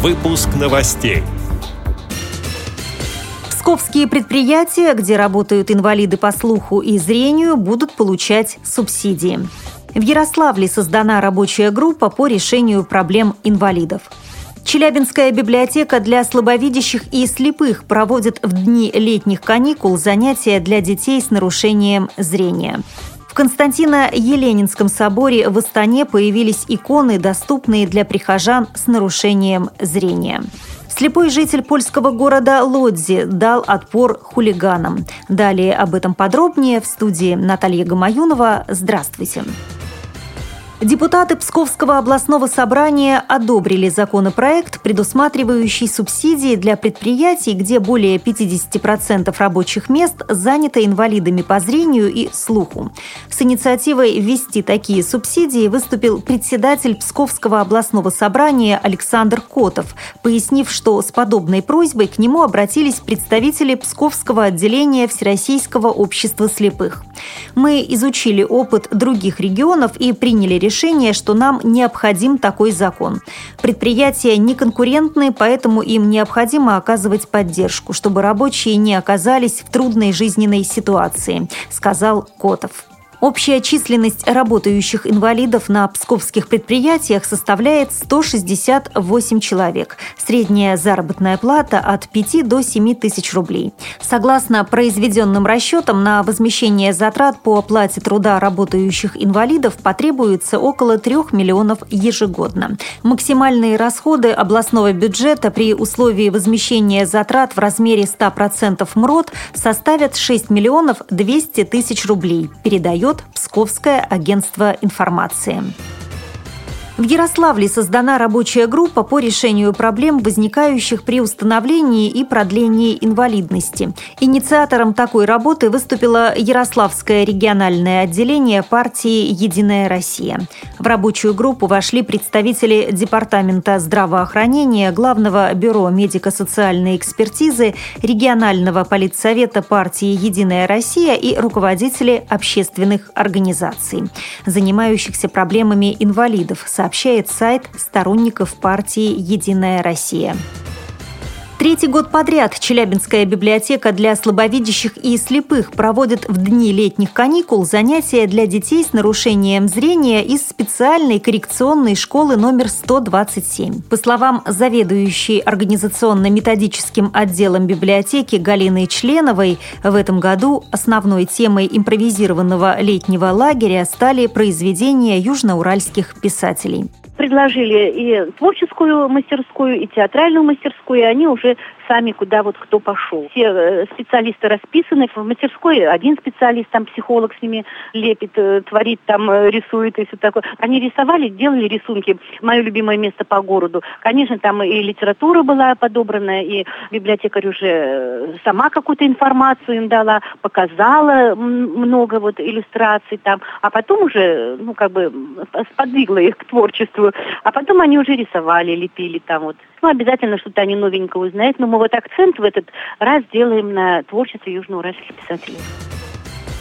Выпуск новостей. Псковские предприятия, где работают инвалиды по слуху и зрению, будут получать субсидии. В Ярославле создана рабочая группа по решению проблем инвалидов. Челябинская библиотека для слабовидящих и слепых проводит в дни летних каникул занятия для детей с нарушением зрения. Константино-Еленинском соборе в Астане появились иконы, доступные для прихожан с нарушением зрения. Слепой житель польского города Лодзи дал отпор хулиганам. Далее об этом подробнее в студии Наталья Гамаюнова. Здравствуйте. Здравствуйте. Депутаты Псковского областного собрания одобрили законопроект, предусматривающий субсидии для предприятий, где более 50% рабочих мест занято инвалидами по зрению и слуху. С инициативой ввести такие субсидии выступил председатель Псковского областного собрания Александр Котов, пояснив, что с подобной просьбой к нему обратились представители Псковского отделения Всероссийского общества слепых. Мы изучили опыт других регионов и приняли решение решение, что нам необходим такой закон. Предприятия не конкурентные, поэтому им необходимо оказывать поддержку, чтобы рабочие не оказались в трудной жизненной ситуации, сказал Котов. Общая численность работающих инвалидов на псковских предприятиях составляет 168 человек. Средняя заработная плата от 5 до 7 тысяч рублей. Согласно произведенным расчетам, на возмещение затрат по оплате труда работающих инвалидов потребуется около 3 миллионов ежегодно. Максимальные расходы областного бюджета при условии возмещения затрат в размере 100% МРОД составят 6 миллионов 200 тысяч рублей, передает ведет Псковское агентство информации. В Ярославле создана рабочая группа по решению проблем, возникающих при установлении и продлении инвалидности. Инициатором такой работы выступило Ярославское региональное отделение партии «Единая Россия». В рабочую группу вошли представители Департамента здравоохранения, Главного бюро медико-социальной экспертизы, регионального политсовета партии «Единая Россия» и руководители общественных организаций, занимающихся проблемами инвалидов, сообщает сайт сторонников партии «Единая Россия». Третий год подряд Челябинская библиотека для слабовидящих и слепых проводит в дни летних каникул занятия для детей с нарушением зрения из специальной коррекционной школы номер 127. По словам заведующей организационно-методическим отделом библиотеки Галины Членовой, в этом году основной темой импровизированного летнего лагеря стали произведения южноуральских писателей предложили и творческую мастерскую, и театральную мастерскую, и они уже сами, куда вот кто пошел. Все э, специалисты расписаны. В мастерской один специалист, там психолог с ними лепит, э, творит, там э, рисует и все такое. Они рисовали, делали рисунки. Мое любимое место по городу. Конечно, там и литература была подобрана, и библиотекарь уже сама какую-то информацию им дала, показала много вот иллюстраций там, а потом уже, ну, как бы сподвигла их к творчеству. А потом они уже рисовали, лепили там вот. Ну, обязательно что-то они новенькое узнают, но мы вот акцент в этот раз делаем на творчестве южноуральских писателей.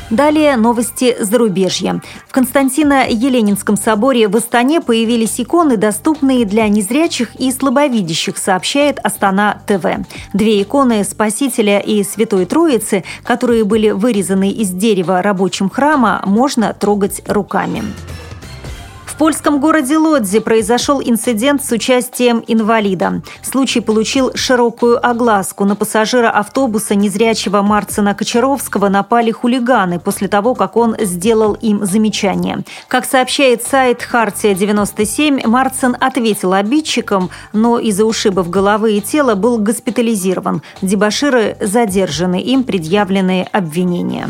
Далее новости зарубежья. В Константино-Еленинском соборе в Астане появились иконы, доступные для незрячих и слабовидящих, сообщает Астана ТВ. Две иконы Спасителя и Святой Троицы, которые были вырезаны из дерева рабочим храма, можно трогать руками. Польском городе Лодзи произошел инцидент с участием инвалида. Случай получил широкую огласку. На пассажира автобуса незрячего Марцина Кочаровского напали хулиганы после того, как он сделал им замечание. Как сообщает сайт «Хартия-97», Марцин ответил обидчикам, но из-за ушибов головы и тела был госпитализирован. Дебаширы задержаны, им предъявлены обвинения.